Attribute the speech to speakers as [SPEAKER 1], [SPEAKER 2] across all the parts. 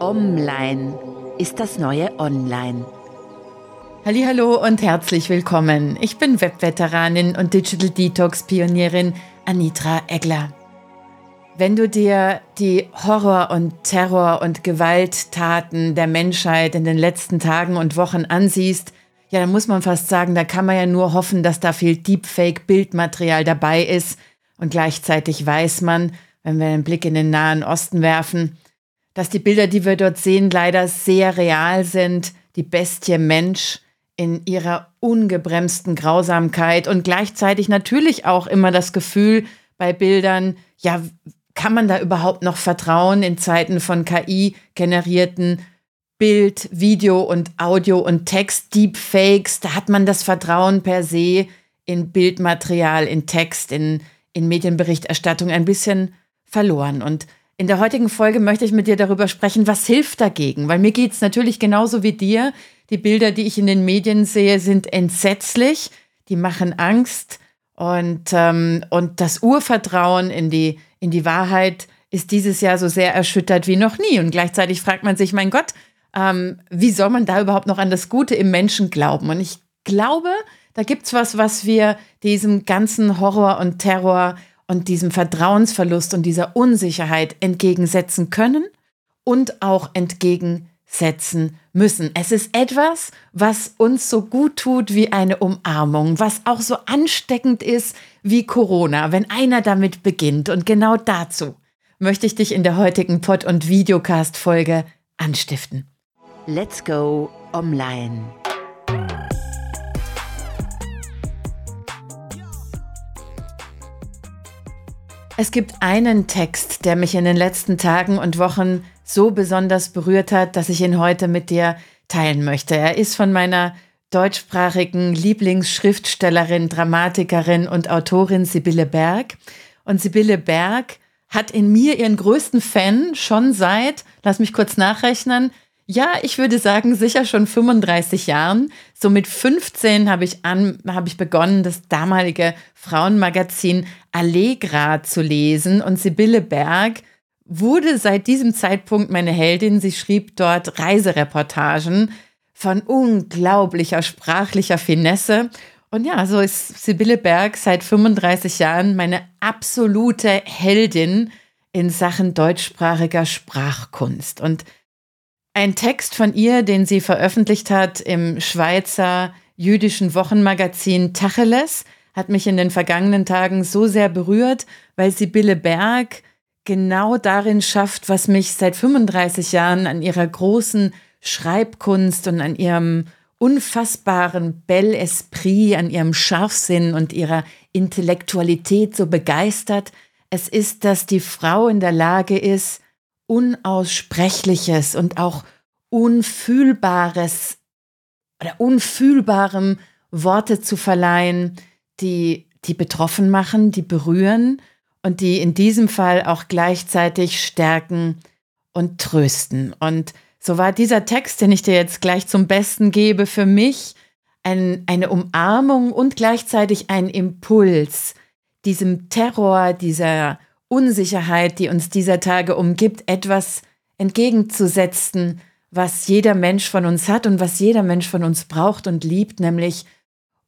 [SPEAKER 1] Online ist das neue Online.
[SPEAKER 2] Hallo und herzlich willkommen. Ich bin Webveteranin und Digital Detox Pionierin Anitra Egler. Wenn du dir die Horror- und Terror- und Gewalttaten der Menschheit in den letzten Tagen und Wochen ansiehst, ja, dann muss man fast sagen, da kann man ja nur hoffen, dass da viel Deepfake-Bildmaterial dabei ist. Und gleichzeitig weiß man, wenn wir einen Blick in den Nahen Osten werfen, dass die Bilder, die wir dort sehen, leider sehr real sind. Die Bestie Mensch in ihrer ungebremsten Grausamkeit und gleichzeitig natürlich auch immer das Gefühl bei Bildern, ja, kann man da überhaupt noch vertrauen in Zeiten von KI-generierten Bild, Video und Audio und Text, Deepfakes? Da hat man das Vertrauen per se in Bildmaterial, in Text, in, in Medienberichterstattung ein bisschen verloren. Und in der heutigen Folge möchte ich mit dir darüber sprechen, was hilft dagegen. Weil mir geht es natürlich genauso wie dir. Die Bilder, die ich in den Medien sehe, sind entsetzlich. Die machen Angst. Und, ähm, und das Urvertrauen in die, in die Wahrheit ist dieses Jahr so sehr erschüttert wie noch nie. Und gleichzeitig fragt man sich, mein Gott, ähm, wie soll man da überhaupt noch an das Gute im Menschen glauben? Und ich glaube, da gibt es was, was wir diesem ganzen Horror und Terror und diesem Vertrauensverlust und dieser Unsicherheit entgegensetzen können und auch entgegensetzen müssen. Es ist etwas, was uns so gut tut wie eine Umarmung, was auch so ansteckend ist wie Corona, wenn einer damit beginnt. Und genau dazu möchte ich dich in der heutigen Pod- und Videocast-Folge anstiften.
[SPEAKER 1] Let's go online.
[SPEAKER 2] Es gibt einen Text, der mich in den letzten Tagen und Wochen so besonders berührt hat, dass ich ihn heute mit dir teilen möchte. Er ist von meiner deutschsprachigen Lieblingsschriftstellerin, Dramatikerin und Autorin Sibylle Berg. Und Sibylle Berg hat in mir ihren größten Fan schon seit, lass mich kurz nachrechnen, ja, ich würde sagen, sicher schon 35 Jahren. So mit 15 habe ich, an, habe ich begonnen, das damalige Frauenmagazin Allegra zu lesen. Und Sibylle Berg wurde seit diesem Zeitpunkt meine Heldin. Sie schrieb dort Reisereportagen von unglaublicher sprachlicher Finesse. Und ja, so ist Sibylle Berg seit 35 Jahren meine absolute Heldin in Sachen deutschsprachiger Sprachkunst. Und ein Text von ihr, den sie veröffentlicht hat im Schweizer jüdischen Wochenmagazin Tacheles, hat mich in den vergangenen Tagen so sehr berührt, weil Sibylle Berg genau darin schafft, was mich seit 35 Jahren an ihrer großen Schreibkunst und an ihrem unfassbaren Bel Esprit, an ihrem Scharfsinn und ihrer Intellektualität so begeistert. Es ist, dass die Frau in der Lage ist, Unaussprechliches und auch Unfühlbares oder Unfühlbarem Worte zu verleihen, die, die betroffen machen, die berühren und die in diesem Fall auch gleichzeitig stärken und trösten. Und so war dieser Text, den ich dir jetzt gleich zum Besten gebe, für mich ein, eine Umarmung und gleichzeitig ein Impuls, diesem Terror, dieser Unsicherheit, die uns dieser Tage umgibt, etwas entgegenzusetzen, was jeder Mensch von uns hat und was jeder Mensch von uns braucht und liebt, nämlich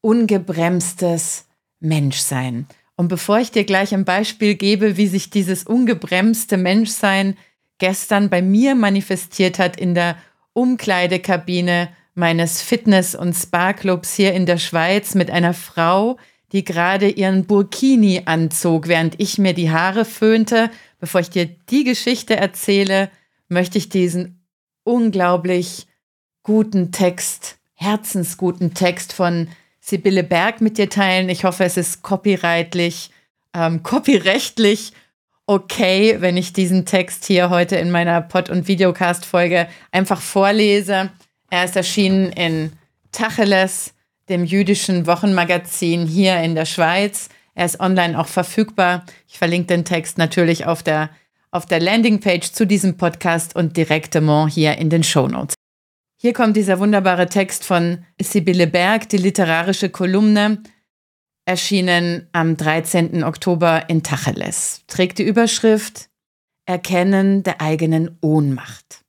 [SPEAKER 2] ungebremstes Menschsein. Und bevor ich dir gleich ein Beispiel gebe, wie sich dieses ungebremste Menschsein gestern bei mir manifestiert hat in der Umkleidekabine meines Fitness- und Spa-Clubs hier in der Schweiz mit einer Frau, die gerade ihren Burkini anzog, während ich mir die Haare föhnte. Bevor ich dir die Geschichte erzähle, möchte ich diesen unglaublich guten Text, herzensguten Text von Sibylle Berg mit dir teilen. Ich hoffe, es ist copyrightlich, ähm, copyrechtlich okay, wenn ich diesen Text hier heute in meiner Pod- und Videocast-Folge einfach vorlese. Er ist erschienen in Tacheles dem jüdischen Wochenmagazin hier in der Schweiz. Er ist online auch verfügbar. Ich verlinke den Text natürlich auf der, auf der Landingpage zu diesem Podcast und direktement hier in den Show Notes. Hier kommt dieser wunderbare Text von Sibylle Berg, die literarische Kolumne, erschienen am 13. Oktober in Tacheles. Trägt die Überschrift Erkennen der eigenen Ohnmacht.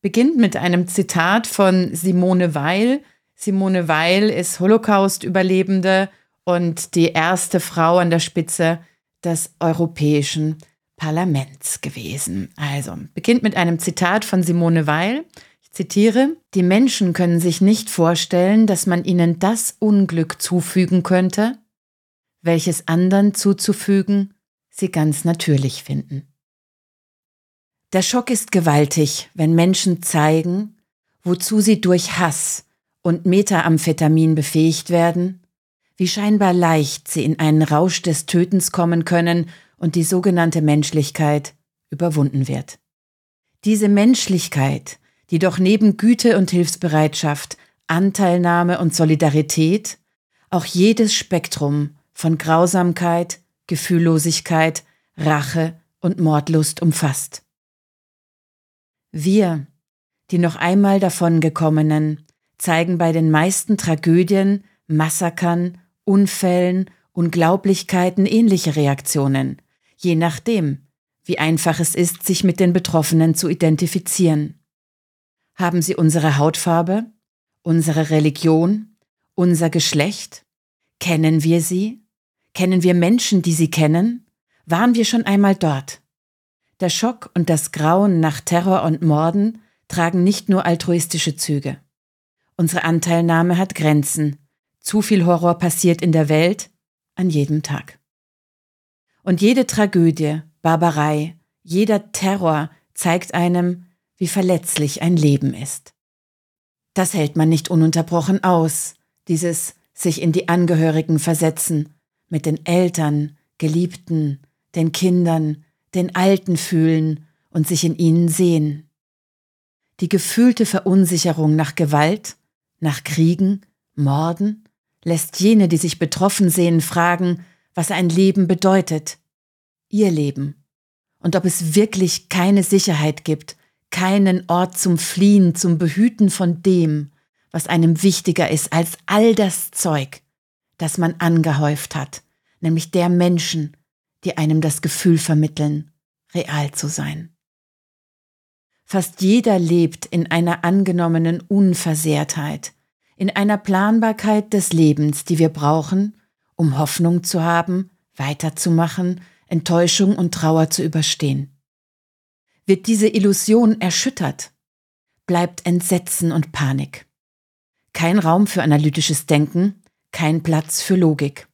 [SPEAKER 2] beginnt mit einem Zitat von Simone Weil. Simone Weil ist Holocaust-Überlebende und die erste Frau an der Spitze des Europäischen Parlaments gewesen. Also beginnt mit einem Zitat von Simone Weil. Ich zitiere, die Menschen können sich nicht vorstellen, dass man ihnen das Unglück zufügen könnte, welches anderen zuzufügen sie ganz natürlich finden. Der Schock ist gewaltig, wenn Menschen zeigen, wozu sie durch Hass und Methamphetamin befähigt werden, wie scheinbar leicht sie in einen Rausch des Tötens kommen können und die sogenannte Menschlichkeit überwunden wird. Diese Menschlichkeit, die doch neben Güte und Hilfsbereitschaft, Anteilnahme und Solidarität auch jedes Spektrum von Grausamkeit, Gefühllosigkeit, Rache und Mordlust umfasst. Wir, die noch einmal davongekommenen, zeigen bei den meisten Tragödien, Massakern, Unfällen, Unglaublichkeiten ähnliche Reaktionen, je nachdem, wie einfach es ist, sich mit den Betroffenen zu identifizieren. Haben sie unsere Hautfarbe, unsere Religion, unser Geschlecht? Kennen wir sie? Kennen wir Menschen, die sie kennen? Waren wir schon einmal dort? Der Schock und das Grauen nach Terror und Morden tragen nicht nur altruistische Züge. Unsere Anteilnahme hat Grenzen. Zu viel Horror passiert in der Welt an jedem Tag. Und jede Tragödie, Barbarei, jeder Terror zeigt einem, wie verletzlich ein Leben ist. Das hält man nicht ununterbrochen aus, dieses sich in die Angehörigen versetzen, mit den Eltern, Geliebten, den Kindern, den Alten fühlen und sich in ihnen sehen. Die gefühlte Verunsicherung nach Gewalt, nach Kriegen, Morden? Lässt jene, die sich betroffen sehen, fragen, was ein Leben bedeutet, ihr Leben, und ob es wirklich keine Sicherheit gibt, keinen Ort zum Fliehen, zum Behüten von dem, was einem wichtiger ist als all das Zeug, das man angehäuft hat, nämlich der Menschen, die einem das Gefühl vermitteln, real zu sein. Fast jeder lebt in einer angenommenen Unversehrtheit, in einer Planbarkeit des Lebens, die wir brauchen, um Hoffnung zu haben, weiterzumachen, Enttäuschung und Trauer zu überstehen. Wird diese Illusion erschüttert, bleibt Entsetzen und Panik. Kein Raum für analytisches Denken, kein Platz für Logik.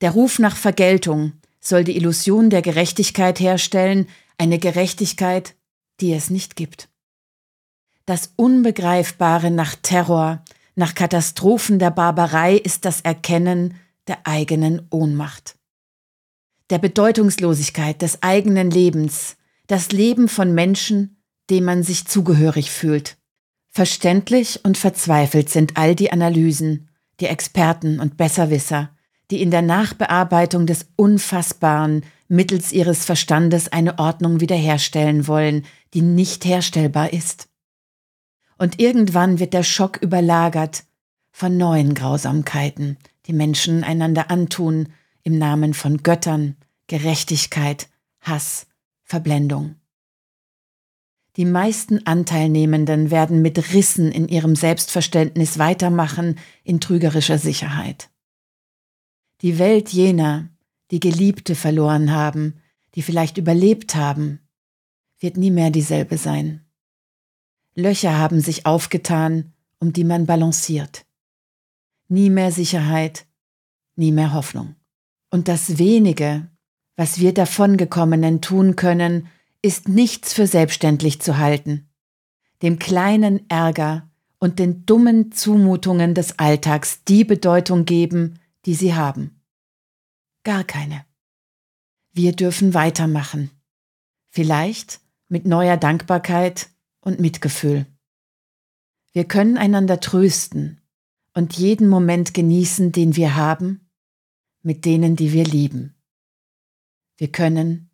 [SPEAKER 2] Der Ruf nach Vergeltung, soll die Illusion der Gerechtigkeit herstellen, eine Gerechtigkeit, die es nicht gibt. Das Unbegreifbare nach Terror, nach Katastrophen der Barbarei ist das Erkennen der eigenen Ohnmacht. Der Bedeutungslosigkeit des eigenen Lebens, das Leben von Menschen, dem man sich zugehörig fühlt. Verständlich und verzweifelt sind all die Analysen, die Experten und Besserwisser, die in der Nachbearbeitung des Unfassbaren mittels ihres Verstandes eine Ordnung wiederherstellen wollen, die nicht herstellbar ist. Und irgendwann wird der Schock überlagert von neuen Grausamkeiten, die Menschen einander antun im Namen von Göttern, Gerechtigkeit, Hass, Verblendung. Die meisten Anteilnehmenden werden mit Rissen in ihrem Selbstverständnis weitermachen in trügerischer Sicherheit die Welt jener, die Geliebte verloren haben, die vielleicht überlebt haben, wird nie mehr dieselbe sein. Löcher haben sich aufgetan, um die man balanciert. Nie mehr Sicherheit, nie mehr Hoffnung. Und das wenige, was wir davongekommenen tun können, ist nichts für selbstständlich zu halten. Dem kleinen Ärger und den dummen Zumutungen des Alltags die Bedeutung geben, die sie haben. Gar keine. Wir dürfen weitermachen. Vielleicht mit neuer Dankbarkeit und Mitgefühl. Wir können einander trösten und jeden Moment genießen, den wir haben, mit denen, die wir lieben. Wir können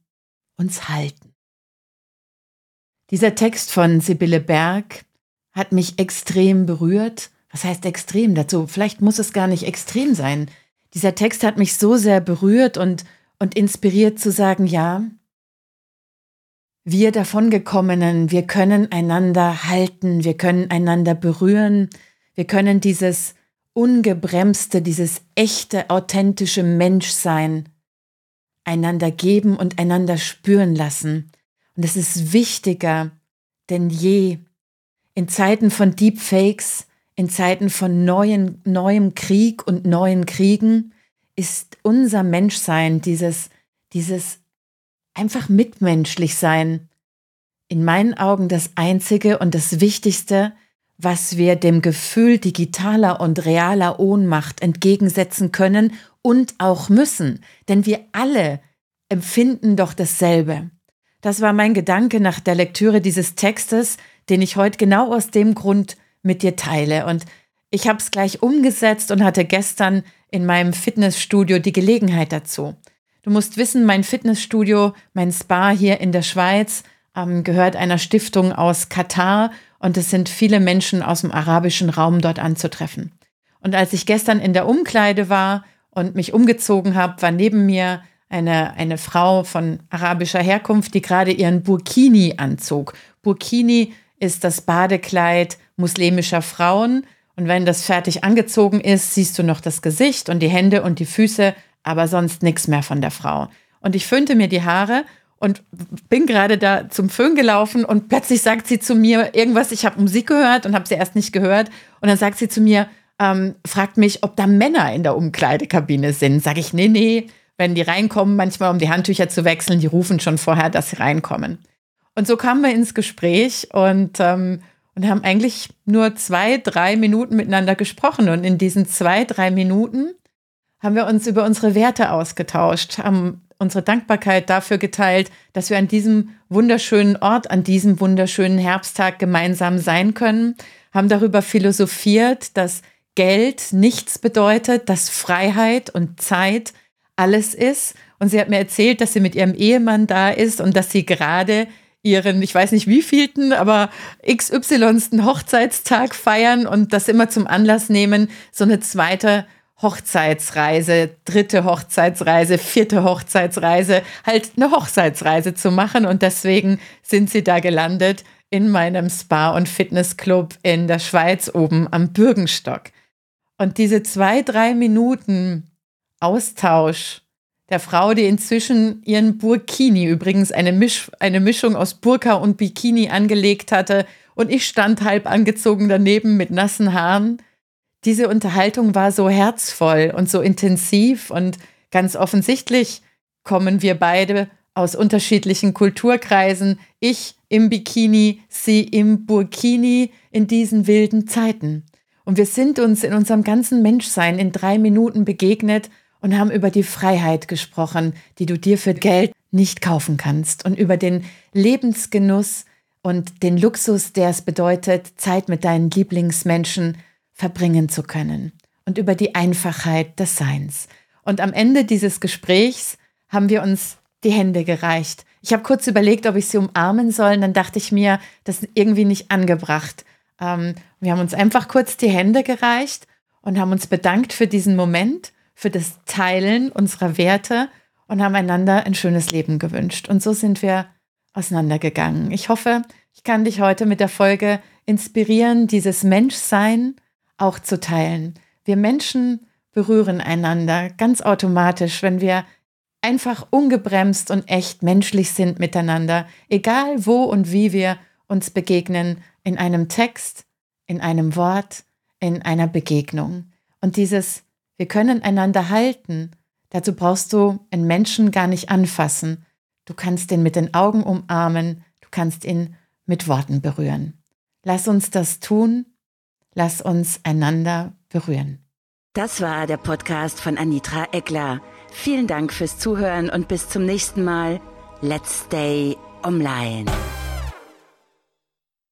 [SPEAKER 2] uns halten. Dieser Text von Sibylle Berg hat mich extrem berührt. Was heißt extrem dazu? Vielleicht muss es gar nicht extrem sein dieser Text hat mich so sehr berührt und, und inspiriert zu sagen, ja, wir davongekommenen, wir können einander halten, wir können einander berühren, wir können dieses ungebremste, dieses echte, authentische Menschsein einander geben und einander spüren lassen. Und es ist wichtiger denn je in Zeiten von Deepfakes, in Zeiten von neuen, neuem Krieg und neuen Kriegen, ist unser Menschsein, dieses, dieses einfach mitmenschlich sein, in meinen Augen das Einzige und das Wichtigste, was wir dem Gefühl digitaler und realer Ohnmacht entgegensetzen können und auch müssen. Denn wir alle empfinden doch dasselbe. Das war mein Gedanke nach der Lektüre dieses Textes, den ich heute genau aus dem Grund mit dir teile. Und ich habe es gleich umgesetzt und hatte gestern in meinem Fitnessstudio die Gelegenheit dazu. Du musst wissen, mein Fitnessstudio, mein Spa hier in der Schweiz ähm, gehört einer Stiftung aus Katar und es sind viele Menschen aus dem arabischen Raum dort anzutreffen. Und als ich gestern in der Umkleide war und mich umgezogen habe, war neben mir eine, eine Frau von arabischer Herkunft, die gerade ihren Burkini anzog. Burkini ist das Badekleid muslimischer Frauen. Und wenn das fertig angezogen ist, siehst du noch das Gesicht und die Hände und die Füße aber sonst nichts mehr von der Frau. Und ich föhnte mir die Haare und bin gerade da zum Föhn gelaufen und plötzlich sagt sie zu mir irgendwas, ich habe Musik gehört und habe sie erst nicht gehört. Und dann sagt sie zu mir, ähm, fragt mich, ob da Männer in der Umkleidekabine sind. Sag ich, nee, nee, wenn die reinkommen, manchmal um die Handtücher zu wechseln, die rufen schon vorher, dass sie reinkommen. Und so kamen wir ins Gespräch und, ähm, und haben eigentlich nur zwei, drei Minuten miteinander gesprochen. Und in diesen zwei, drei Minuten haben wir uns über unsere Werte ausgetauscht, haben unsere Dankbarkeit dafür geteilt, dass wir an diesem wunderschönen Ort, an diesem wunderschönen Herbsttag gemeinsam sein können, haben darüber philosophiert, dass Geld nichts bedeutet, dass Freiheit und Zeit alles ist. Und sie hat mir erzählt, dass sie mit ihrem Ehemann da ist und dass sie gerade ihren, ich weiß nicht wievielten, aber XYsten Hochzeitstag feiern und das immer zum Anlass nehmen, so eine zweite Hochzeitsreise, dritte Hochzeitsreise, vierte Hochzeitsreise, halt eine Hochzeitsreise zu machen. Und deswegen sind sie da gelandet in meinem Spa- und Fitnessclub in der Schweiz oben am Bürgenstock. Und diese zwei, drei Minuten Austausch der Frau, die inzwischen ihren Burkini, übrigens eine, Misch, eine Mischung aus Burka und Bikini angelegt hatte, und ich stand halb angezogen daneben mit nassen Haaren, diese Unterhaltung war so herzvoll und so intensiv und ganz offensichtlich kommen wir beide aus unterschiedlichen Kulturkreisen, ich im Bikini, sie im Burkini in diesen wilden Zeiten. Und wir sind uns in unserem ganzen Menschsein in drei Minuten begegnet und haben über die Freiheit gesprochen, die du dir für Geld nicht kaufen kannst und über den Lebensgenuss und den Luxus, der es bedeutet, Zeit mit deinen Lieblingsmenschen verbringen zu können und über die Einfachheit des Seins. Und am Ende dieses Gesprächs haben wir uns die Hände gereicht. Ich habe kurz überlegt, ob ich sie umarmen soll, und dann dachte ich mir, das ist irgendwie nicht angebracht. Ähm, wir haben uns einfach kurz die Hände gereicht und haben uns bedankt für diesen Moment, für das Teilen unserer Werte und haben einander ein schönes Leben gewünscht. Und so sind wir auseinandergegangen. Ich hoffe, ich kann dich heute mit der Folge inspirieren, dieses Menschsein auch zu teilen. Wir Menschen berühren einander ganz automatisch, wenn wir einfach ungebremst und echt menschlich sind miteinander, egal wo und wie wir uns begegnen, in einem Text, in einem Wort, in einer Begegnung. Und dieses, wir können einander halten, dazu brauchst du einen Menschen gar nicht anfassen. Du kannst ihn mit den Augen umarmen, du kannst ihn mit Worten berühren. Lass uns das tun Lass uns einander berühren.
[SPEAKER 1] Das war der Podcast von Anitra Eckler. Vielen Dank fürs Zuhören und bis zum nächsten Mal. Let's stay online.